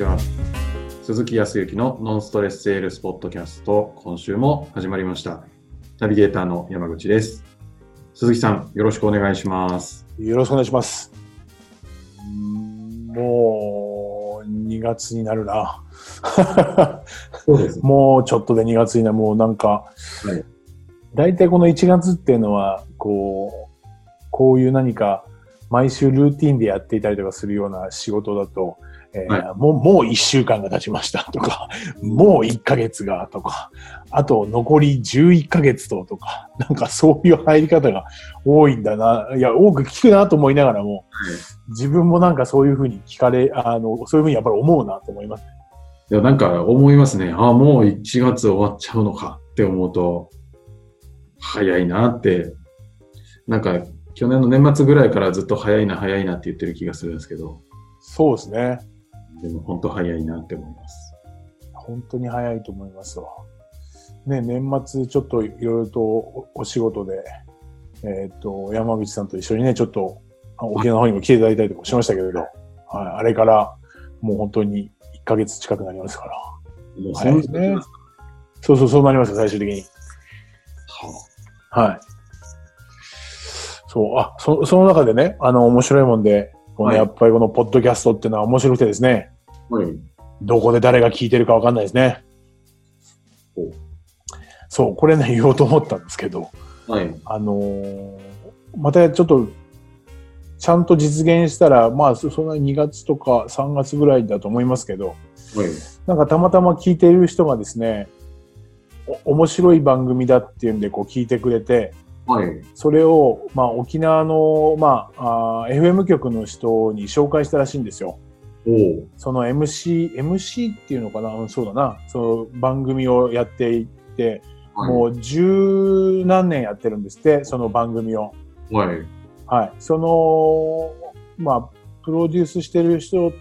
ちは。鈴木康之のノンストレスセールスポッドキャスト、今週も始まりました。ナビゲーターの山口です。鈴木さん、よろしくお願いします。よろしくお願いします。もう、2月になるな。そうです。もうちょっとで2月になる。もうなんか、はい大体この1月っていうのは、こう、こういう何か、毎週ルーティンでやっていたりとかするような仕事だと、えーはもう、もう1週間が経ちましたとか、もう1ヶ月がとか、あと残り11ヶ月ととか、なんかそういう入り方が多いんだな。いや、多く聞くなと思いながらも、自分もなんかそういうふうに聞かれ、あの、そういうふうにやっぱり思うなと思います。いや、なんか思いますね。ああ、もう1月終わっちゃうのかって思うと、早いなって。なんか、去年の年末ぐらいからずっと早いな、早いなって言ってる気がするんですけど、そうですね。でも本当早いなって思います。本当に早いと思いますわ。ね、年末ちょっといろいろとおお仕事で、えっ、と、山口さんと一緒にね、ちょっとあ沖縄の方にも来ていただいたりとかしましたけれど、はい、あれからもう本当に1ヶ月近くなりますから。もう早いですねはそうそう、そうなりますよ、最終的に。はい。そう、あ、そその中でね、あの、面白いもんで、このはいやっぱりこのポッドキャストっていうのは面白くてですね、あはい。どこで誰が聞いてるかわかんないですね。そう、これね、言おうと思ったんですけど、はい。あのーまたちょっと、ちゃんと実現したら、まあ、そそんな2月とか3月ぐらいだと思いますけど、はい。なんかたまたま聞いている人がですね、お面白い番組だっていうんでこう聞いてくれて、はい。それを、まあ、沖縄の、まあ、あー FM 局の人に紹介したらしいんですよ。おお。その MC、MC っていうのかな？うんそうだな。その番組をやっていて、はいもう十何年やってるんですって、その番組を。はい。はい。その、まあ、プロデュースしてる人、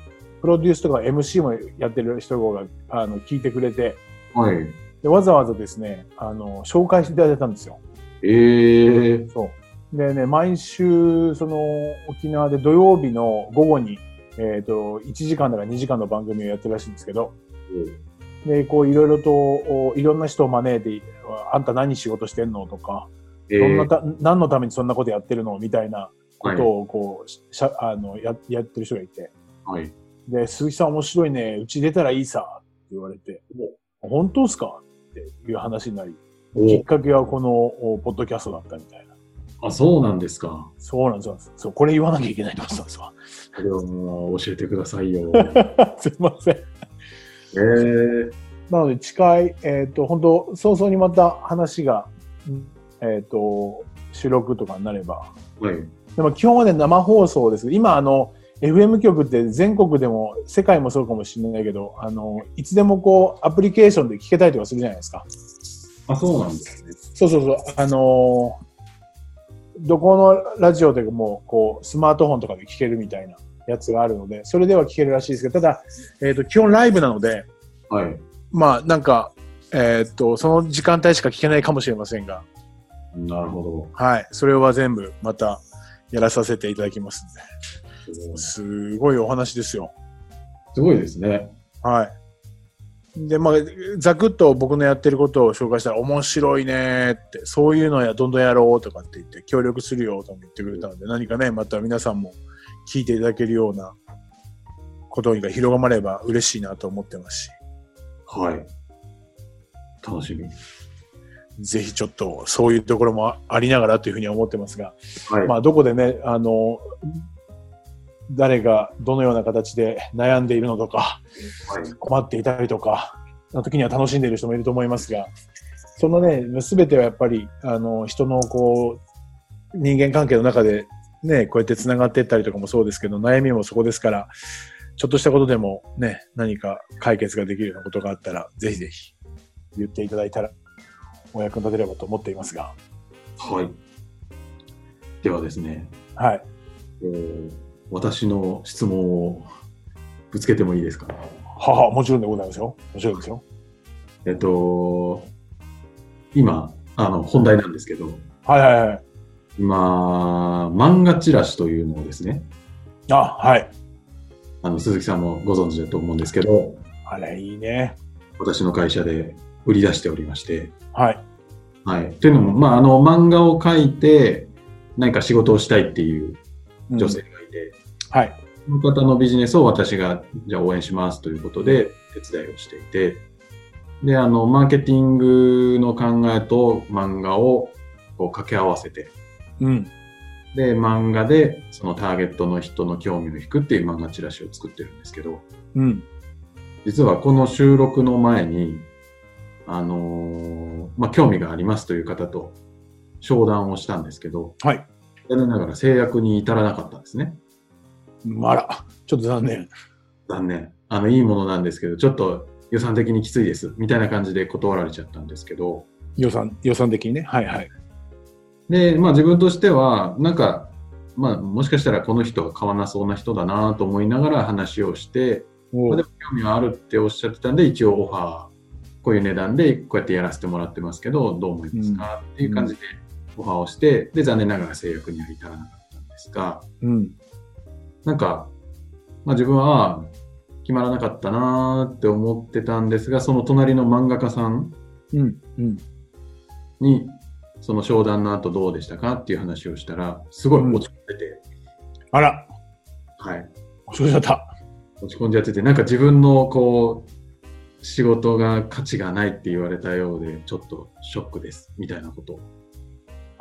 プロデュースとか MC もやってる人が、あの、聞いてくれて、はい。でわざわざですね、あの、紹介していただいたんですよ。ええそう。でね、毎週、その、沖縄で土曜日の午後に、えっ、と、1時間だか2時間の番組をやってるらしいんですけど、で、こう、いろいろと、おいろんな人を招いて、あんた何仕事してんのとか、えどんなた、何のためにそんなことやってるのみたいなこはい。とを、こう、しゃ、あの、や、やってる人がいて、はい。で、鈴木さん面白いね、うち出たらいいさ、って言われて、本当ですか？っていう話になり、きっおかけはこの、おポッドキャストだったみたいな。あ、そうなんですか。そうなんですよ。そう、これ言わなきゃいけないと思ってたんですわ。それをもう教えてくださいよ。すいません。ええなので、近い、えっ、と、本当早々にまた話が、うんえっ、と、収録とかになれば。はい。でも基本はね、生放送です。今、あの、FM 局って全国でも、世界もそうかもしれないけど、あの、いつでもこう、アプリケーションで聞けたりとかするじゃないですか。あ、そうなんですね。そうそうそう。あのどこのラジオでも、こう、スマートフォンとかで聞けるみたいなやつがあるので、それでは聞けるらしいですけど、ただ、えっ、と、基本ライブなので、はい。まあ、なんか、えっ、と、その時間帯しか聞けないかもしれませんが、なるほはい。それは全部またやらさせていただきますん。すごいお話ですよ。すごいですね。はい。で、まあ、ざくっと僕のやってることを紹介したら、面白いねって、そういうのやどんどんやろうとかって言って、協力するよとも言ってくれたので、何かね、また皆さんも聞いていただけるようなことが広がまれば嬉しいなと思ってますし、はい。楽しみ。ぜひちょっとそういうところもありながらというふうには思ってますが、はい。まあ、どこでね、あの、誰がどのような形で悩んでいるのとか、はい。困っていたりとか、の時には楽しんでいる人もいると思いますが、そのね、すべてはやっぱり、あの、人のこう、人間関係の中でね、こうやって繋がっていったりとかもそうですけど、悩みもそこですから、ちょっとしたことでもね、何か解決ができるようなことがあったら、ぜひぜひ言っていただいたら、お役に立てればと思っていますが、はい。ではですね、はい。えー私の質問をぶつけてもいいですか？はは、もちろんでございますよ。もちろんですよ。えっと、今、あの、本題なんですけど、はいはいはい。今、漫画チラシというのをですね、あ、はい。あの、鈴木さんもご存知だと思うんですけど、あれ、いいね。私の会社で売り出しておりまして、はい。はい。というのも、まあ、あの、漫画を描いて、何か仕事をしたいっていううん女性て、はい。その方のビジネスを私が、じゃあ応援しますということで、手伝いをしていて、で、あの、マーケティングの考えと漫画をこう掛け合わせて、うん。で、漫画でそのターゲットの人の興味を引くっていう漫画チラシを作ってるんですけど、うん。実実はこの収録の前に、あのーまあ、興味がありますという方と商談をしたんですけど、はい。残念ながら制約に至らなかったんですね。あら、ちょっと残念。残念。あの、いいものなんですけど、ちょっと予算的にきついです。みたいな感じで断られちゃったんですけど、予算、予算的にね。はいはい。で、まあ自分としては、なんか、まあもしかしたらこの人は買わなそうな人だなと思いながら話をして、おまあ、でも興味はあるっておっしゃってたんで、一応オファー、こういう値段でこうやってやらせてもらってますけど、どう思いますか、っていう感じでオファーをして、で、残念ながら制約には至らなかったんですが、うん。なんか、まあ自分は、あ決まらなかったなーって思ってたんですが、その隣の漫画家さんうん。うん。に、その商談の後どうでしたかっていう話をしたら、すごい落ち込んでて、あら、はい。お仕事だった。落ち込んじゃってて、なんか自分のこう、仕事が価値がないって言われたようで、ちょっとショックです、みたいなことを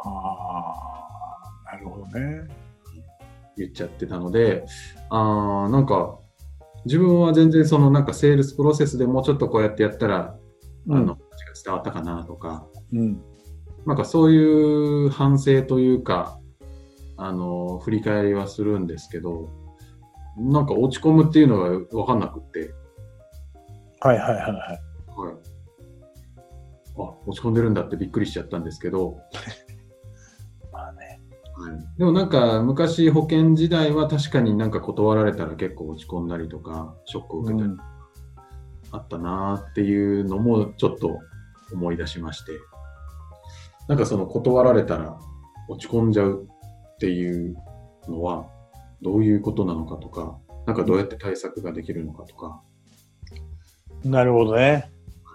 ああ、なるほどね。言っちゃってたので、あーなんか、自分は全然そのなんかセールスプロセスでもうちょっとこうやってやったら、あの、価値が伝わったかなとか、うん。なんかそういう反省というか、あの、振り返りはするんですけど、なんか落ち込むっていうのがわかんなくって、はいはいはいはい。はい。あ、落ち込んでるんだってびっくりしちゃったんですけど、でもなんか昔保険時代は確かになんか断られたら結構落ち込んだりとか、ショックを受けたりあったなーっていうのもちょっと思い出しまして、なんかその断られたら落ち込んじゃうっていうのはどういうことなのかとか、なんかどうやって対策ができるのかとか、なるほどね。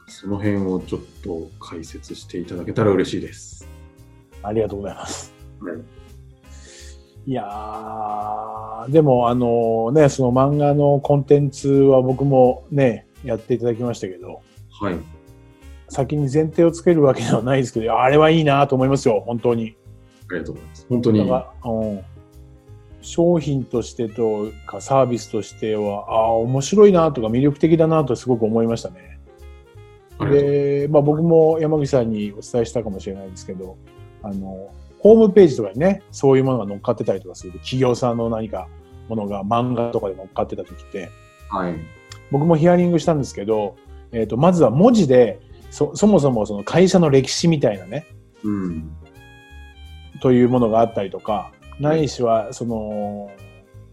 その辺をちょっと解説していただけたら嬉しいです。ありがとうございます。はい。いやー、でもあのね、その漫画のコンテンツは僕もね、やっていただきましたけど、はい。先に前提をつけるわけではないですけど、あれはいいなと思いますよ、本当に。ありがとうございます。本当に。うん、商品としてとかサービスとしては、ああ、面白いなとか魅力的だなとすごく思いましたね。で、まあ僕も山口さんにお伝えしたかもしれないですけど、あの、ホームページとかにね、そういうものが乗っかってたりとかすると、企業さんの何かものが漫画とかで乗っかってた時って、はい。僕もヒアリングしたんですけど、えっ、と、まずは文字で、そ、そもそもその会社の歴史みたいなね、うん。というものがあったりとか、ないしは、その、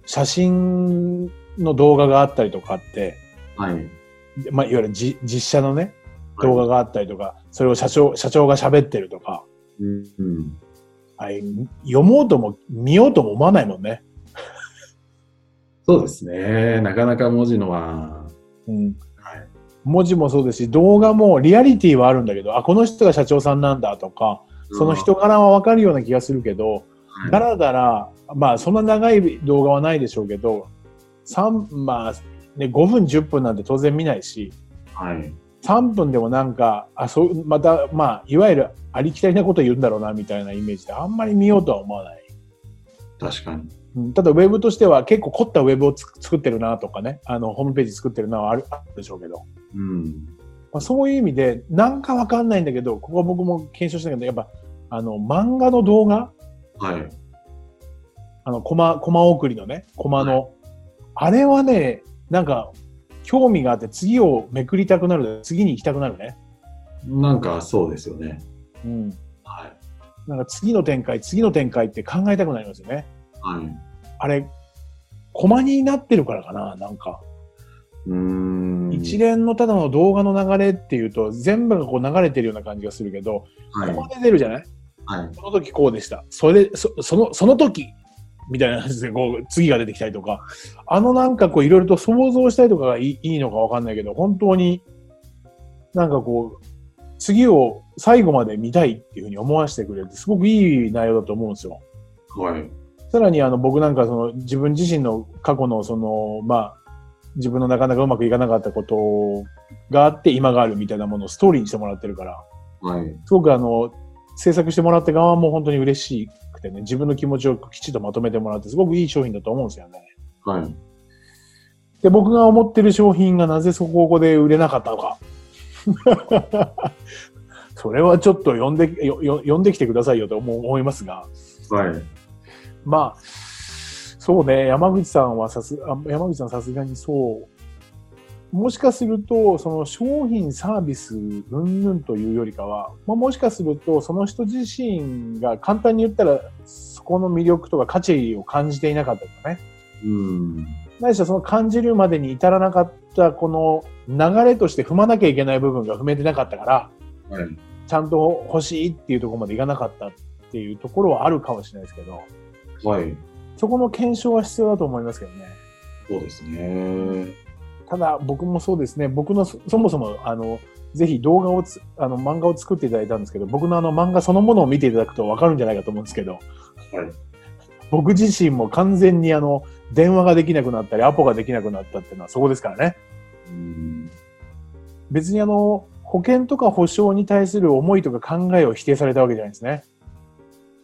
写真の動画があったりとかあって、はい。でまあ、いわゆるじ実写のね、動画があったりとか、それを社長、社長が喋ってるとか、うん。うん。あれ読もうとも、見ようとも思わないもんね。そうですね。なかなか文字のは、うん。はい。文字もそうですし、動画もリアリティはあるんだけど、あ、この人が社長さんなんだとか、その人柄はわかるような気がするけど、はい、だらだら、まあそんな長い動画はないでしょうけど、三まあ、ね、5分10分なんて当然見ないし、はい。3分でもなんか、あ、そう、また、まあ、いわゆるありきたりなこと言うんだろうな、みたいなイメージで、あんまり見ようとは思わない。確かに。うんただ、ウェブとしては結構凝ったウェブをつ作ってるなとかね、あの、ホームページ作ってるなはある、あるでしょうけど、うん。まあ、そういう意味で、なんかわかんないんだけど、ここは僕も検証したけど、やっぱ、あの、漫画の動画？はい。あの、コマ、コマ送りのね、コマの、あれはね、なんか、興味があって次をめくりたくなる、次に行きたくなるね。なんかそうですよね。うん。はい。なんか次の展開、次の展開って考えたくなりますよね。はい。あれ、コマになってるからかな、なんか。うーん。一連のただの動画の流れっていうと、全部がこう流れてるような感じがするけど、はいコ。マで出るじゃない？はい。その時こうでした。それ、そその、その時、みたいな話で、こう、次が出てきたりとか、あのなんかこう、いろいろと想像したりとかがいいいいのかわかんないけど、本当に、なんかこう、次を最後まで見たいっていうふうに思わせてくれて、すごくいい内容だと思うんですよ。はい。さらにあの僕なんかその自分自身の過去のそのまあ自分のなかなかうまくいかなかったことがあって今があるみたいなものをストーリーにしてもらってるから、はい。すごくあの制作してもらった側も本当に嬉しくてね、自分の気持ちをきちっとまとめてもらってすごくいい商品だと思うんですよね。はい。で、僕が思ってる商品がなぜそこで売れなかったのか。それはちょっと呼んで、よよ呼んできてくださいよと思思いますが。はい。まあ、そうね、山口さんはさす、あ山口さんさすがにそう。もしかすると、その商品、サービス、うんぬんというよりかは、まあ、もしかすると、その人自身が簡単に言ったら、そこの魅力とか価値を感じていなかったとかね。うん。ないしはその感じるまでに至らなかった、この流れとして踏まなきゃいけない部分が踏めてなかったから、はい。ちゃんと欲しいっていうところまでいかなかったっていうところはあるかもしれないですけど、はい。そこの検証は必要だと思いますけどね。そうですね。ただ僕もそうですね、僕のそそもそもあの、ぜひ動画をつ、あの漫画を作っていただいたんですけど、僕のあの漫画そのものを見ていただくとわかるんじゃないかと思うんですけど、はい。僕自身も完全にあの、電話ができなくなったり、アポができなくなったっていうのはそこですからね。うん。別にあの、保険とか保証に対する思いとか考えを否定されたわけじゃないですね。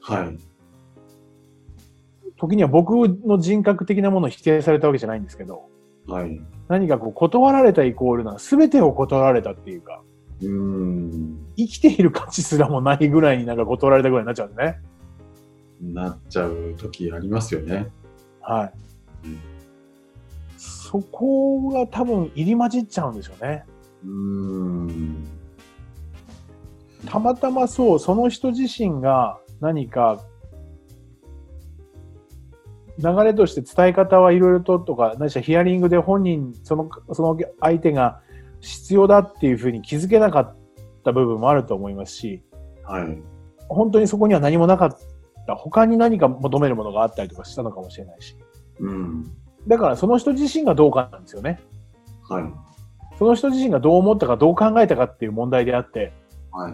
はい。時には僕の人格的なものを否定されたわけじゃないんですけど、はい。何かこう断られたイコールな全てを断られたっていうか、うん。生きている価値すらもないぐらいになんか断られたぐらいになっちゃうんですね。なっちゃう時ありますよね。はい。うんそこが多分入り混じっちゃうんでしょうね。うん。たまたまそう、その人自身が何か、流れとして伝え方はいろいろととか、何しろヒアリングで本人、その、その相手が必要だっていうふうに気づけなかった部分もあると思いますし、はい。本当にそこには何もなかった。他に何か求めるものがあったりとかしたのかもしれないし。うん。だからその人自身がどうかなんですよね。はい。その人自身がどう思ったかどう考えたかっていう問題であって、はい。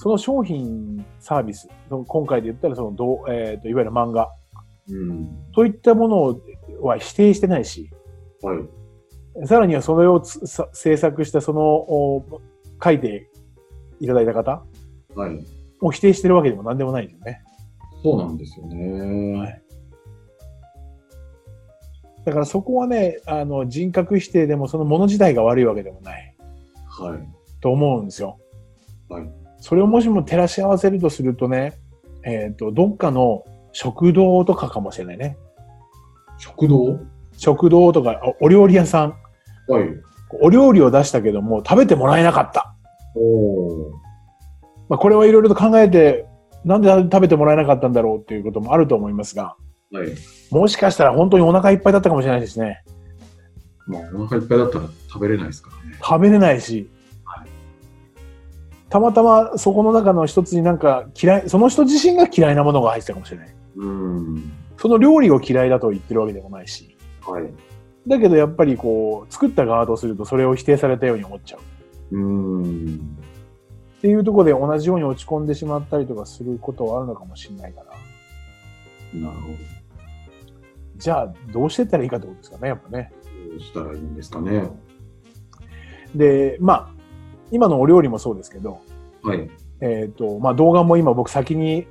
その商品、サービス、今回で言ったらそのどう、えーと、いわゆる漫画、うん。といったものは否定してないし、はい。さらにはそれをつさ制作したその、お書いていただいた方はい。を否定してるわけでも何でもないですよね。そうなんですよね。はいだからそこはね、あの人格否定でもそのもの自体が悪いわけでもないはい。と思うんですよ。はい。それをもしも照らし合わせるとするとね、えっ、と、どっかの食堂とかかもしれないね。食堂？食堂とか、あお料理屋さん。はい。お料理を出したけども、食べてもらえなかった。おー。まあ、これはいろいろと考えて、なんで食べてもらえなかったんだろうっていうこともあると思いますが、はい。もしかしたら本当にお腹いっぱいだったかもしれないですね。まあ、お腹いっぱいだったら食べれないですからね。食べれないし、はいたまたまそこの中の一つになんか嫌い、その人自身が嫌いなものが入ってたかもしれない。うん。その料理を嫌いだと言ってるわけでもないし。はい。だけどやっぱりこう、作った側とするとそれを否定されたように思っちゃう。うん。っていうところで同じように落ち込んでしまったりとかすることはあるのかもしれないから。なるほど。じゃあ、どうしていったらいいかってことですかね、やっぱね。どうしたらいいんですかね。で、まあ、今のお料理もそうですけど、はい。えっ、と、まあ動画も今僕先に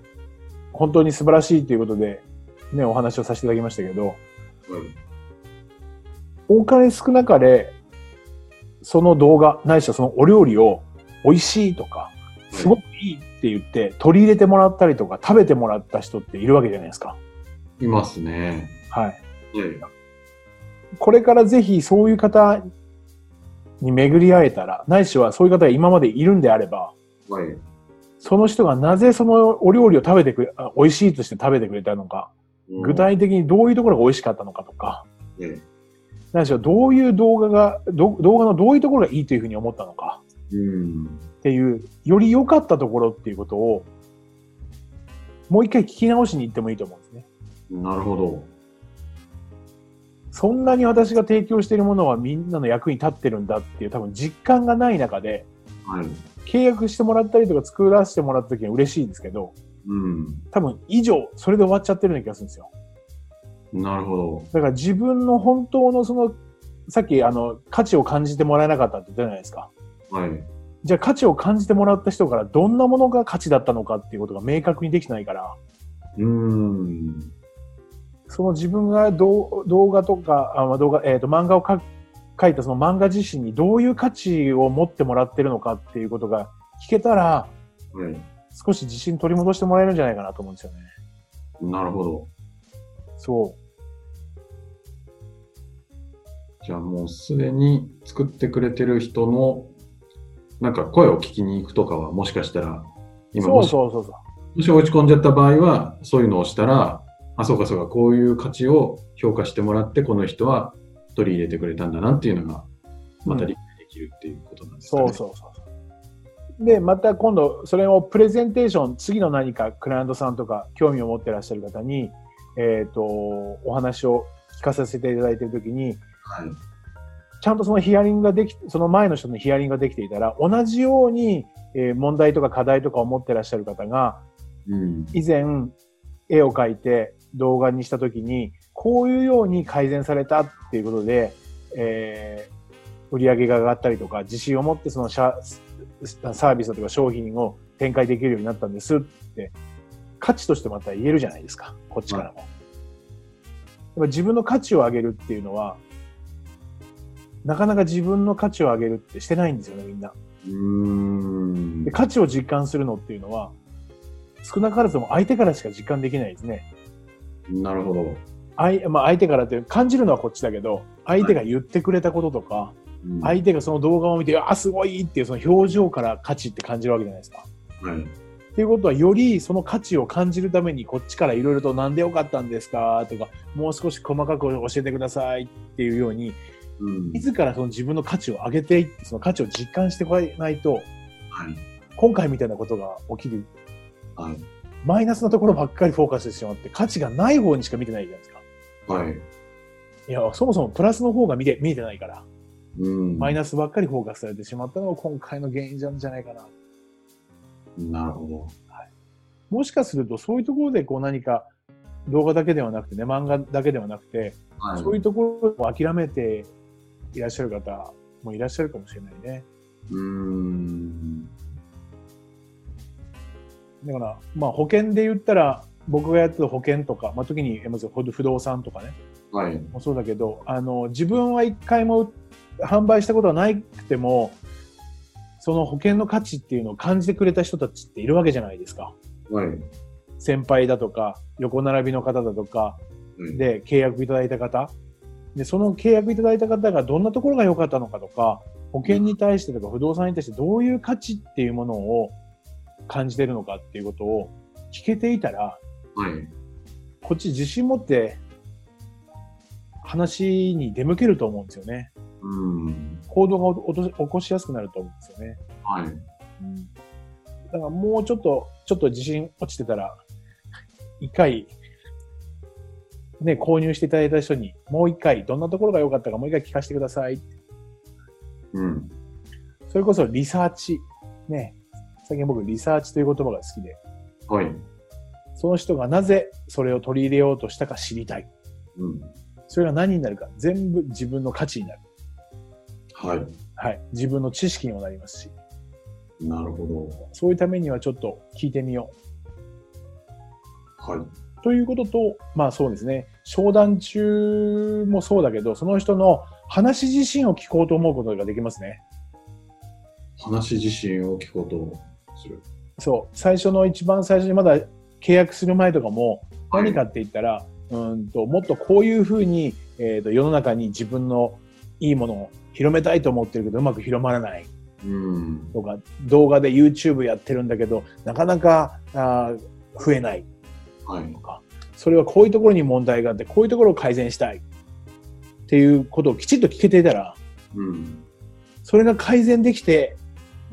本当に素晴らしいということで、ね、お話をさせていただきましたけど、はい。多かれ少なかれ、その動画、ないしはそのお料理を美味しいとか、すごくいいって言って取り入れてもらったりとか食べてもらった人っているわけじゃないですか。いますね。はい。はい。これからぜひそういう方に巡り会えたら、ないしはそういう方が今までいるんであれば、はい。その人がなぜそのお料理を食べてくれ、あ美味しいとして食べてくれたのか、具体的にどういうところが美味しかったのかとか、え何でしょう、どういう動画が、ど動画のどういうところがいいというふうに思ったのかうん。っていう、より良かったところっていうことを、もう一回聞き直しに行ってもいいと思うんですね。なるほど。そんなに私が提供しているものはみんなの役に立ってるんだっていう多分実感がない中で、はい。契約してもらったりとか作らせてもらった時は嬉しいですけど、うん。多分以上、それで終わっちゃってるような気がするんですよ。なるほど。だから自分の本当のその、さっきあの、価値を感じてもらえなかったって言ったじゃないですか。はい。じゃあ価値を感じてもらった人からどんなものが価値だったのかっていうことが明確にできてないから、うーん。その自分が動動画とか、あまあ動画、えっ、と、漫画をか書いたその漫画自身にどういう価値を持ってもらってるのかっていうことが聞けたら、はい。少し自信取り戻してもらえるんじゃないかなと思うんですよね。なるほど。そじゃあもうすでに作ってくれてる人の、なんか声を聞きに行くとかはもしかしたら、う。そう今もしそうそうそう。もし落ち込んじゃった場合は、そういうのをしたら、あ、そうかそうか、こういう価値を評価してもらって、この人は取り入れてくれたんだなっていうのが、また理解できるっていうことなんですかね。そうそうそうそう。で、また今度、それをプレゼンテーション、次の何かクライアントさんとか興味を持ってらっしゃる方に、えっ、と、お話を聞かさせていただいているときに、はい。ちゃんとそのヒアリングができ、その前の人のヒアリングができていたら、同じように、えー問題とか課題とかを持ってらっしゃる方が、うん。以前、絵を描いて動画にしたときに、こういうように改善されたっていうことで、えー売り上げが上がったりとか、自信を持ってそのサービスとか商品を展開できるようになったんですって、価値としてまた言えるじゃないですか、こっちからも。やっぱ自分の価値を上げるっていうのは、なかなか自分の価値を上げるってしてないんですよね、みんな。うーんで。価値を実感するのっていうのは、少なからずも相手からしか実感できないですね。なるほど。相,、まあ、相手からって感じるのはこっちだけど、相手が言ってくれたこととか、うん相手がその動画を見て、あ、すごいっていうその表情から価値って感じるわけじゃないですか。はい。っていうことは、よりその価値を感じるために、こっちからいろいろとなんでよかったんですかとか、もう少し細かく教えてくださいっていうように、うん。自らその自分の価値を上げていって、その価値を実感してこないと、はい。今回みたいなことが起きる。はい。マイナスなところばっかりフォーカスしてしまって、価値がない方にしか見てないじゃないですか。はい。いや、そもそもプラスの方が見て見えてないから、うん。マイナスばっかりフォーカスされてしまったのが今回の原因なんじゃないかな。なるほど。もしかするとそういうところでこう何か動画だけではなくてね、漫画だけではなくて、はい。そういうところを諦めていらっしゃる方もいらっしゃるかもしれないね。うーん。だから、まあ保険で言ったら、僕がやってる保険とか、まあ時にまず不動産とかね、はい。もそうだけど、あの、自分は一回も販売したことはなくても、その保険の価値っていうのを感じてくれた人たちっているわけじゃないですか。はい。先輩だとか、横並びの方だとか、はい。で契約いただいた方。で、その契約いただいた方がどんなところが良かったのかとか、保険に対してとか不動産に対してどういう価値っていうものを感じてるのかっていうことを聞けていたら、はい。こっち自信持って話に出向けると思うんですよね。うん。行動が起こしやすくなると思うんですよね。はい。だからもうちょっと、ちょっと自信落ちてたら、一回、ね、購入していただいた人に、もう一回、どんなところが良かったかもう一回聞かせてください。うん。それこそリサーチ。ね。最近僕、リサーチという言葉が好きで、はい。その人がなぜそれを取り入れようとしたか知りたい。うん。それが何になるか、全部自分の価値になる。はい。はい。自分の知識にもなりますし、なるほど。そういうためにはちょっと聞いてみよはい。う。ということと、まあそうですね、商談中もそうだけど、その人の話自身を聞こうと思うことができますね。話自身を聞こうとする。そう。最初の一番最初にまだ契約する前とかも、はい何かって言ったら、うんと、もっとこういうふうに、えーと、世の中に自分のいいものを広めたいと思ってるけど、うまく広まらないうん。とか、動画で YouTube やってるんだけど、なかなかあー増えないはいと。か、それはこういうところに問題があって、こういうところを改善したいっていうことをきちっと聞けていたら、うん。それが改善できて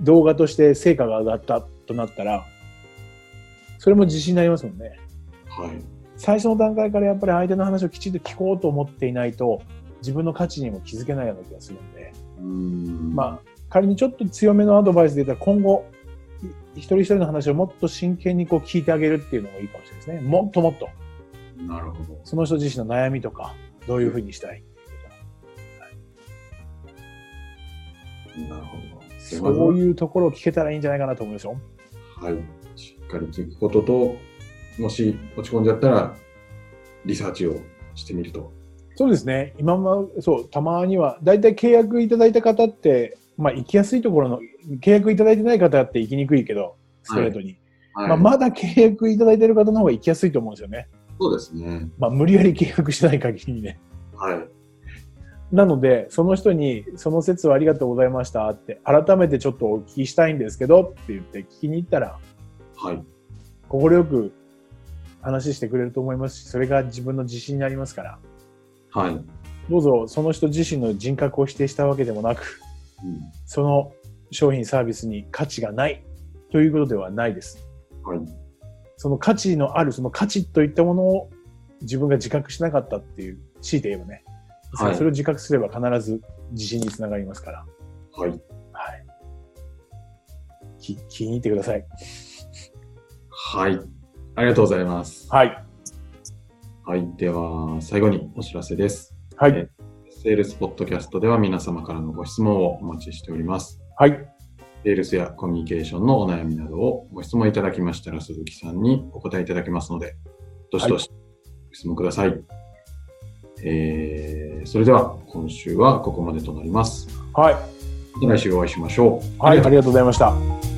動画として成果が上がったとなったら、それも自信になりますもんね。はい。最初の段階からやっぱり相手の話をきちんと聞こうと思っていないと、自分の価値にも気づけないような気がするので、うんまあ、仮にちょっと強めのアドバイスで言ったら、今後、い一人一人の話をもっと真剣にこう聞いてあげるっていうのもいいかもしれないですね。もっともっと。なるほど。その人自身の悩みとか、どういうふうにしたい。なるほど。そういうところを聞けたらいいんじゃないかなと思いますよ。はい。かり聞くことと、もし落ち込んじゃったら、リサーチをしてみると。そうですね。今ま、そう、たまには、だいたい契約いただいた方って、まあ、行きやすいところの、契約いただいてない方って行きにくいけど、ストレートに。はいまあ、まだ契約いただいてる方の方が行きやすいと思うんですよね。そうですね。まあ、無理やり契約してない限りにね。はい。なので、その人に、その説はありがとうございましたって、改めてちょっとお聞きしたいんですけどって言って聞きに行ったら、はい。快く話してくれると思いますし、それが自分の自信になりますから、はい。どうぞその人自身の人格を否定したわけでもなく、うんその商品サービスに価値がないということではないです。はい。その価値のある、その価値といったものを自分が自覚しなかったっていう、強いて言えばね、はいそれを自覚すれば必ず自信につながりますから、はい。はい。き聞きに行ってください。はい。ありがとうございます。はい。はい。では、最後にお知らせです。はい。えセールスポッドキャストでは皆様からのご質問をお待ちしております。はい。セールスやコミュニケーションのお悩みなどをご質問いただきましたら鈴木さんにお答えいただけますので、どしどしご質問ください。えー、それでは今週はここまでとなります。はい。来週お会いしましょう。はい。ありがとうございました。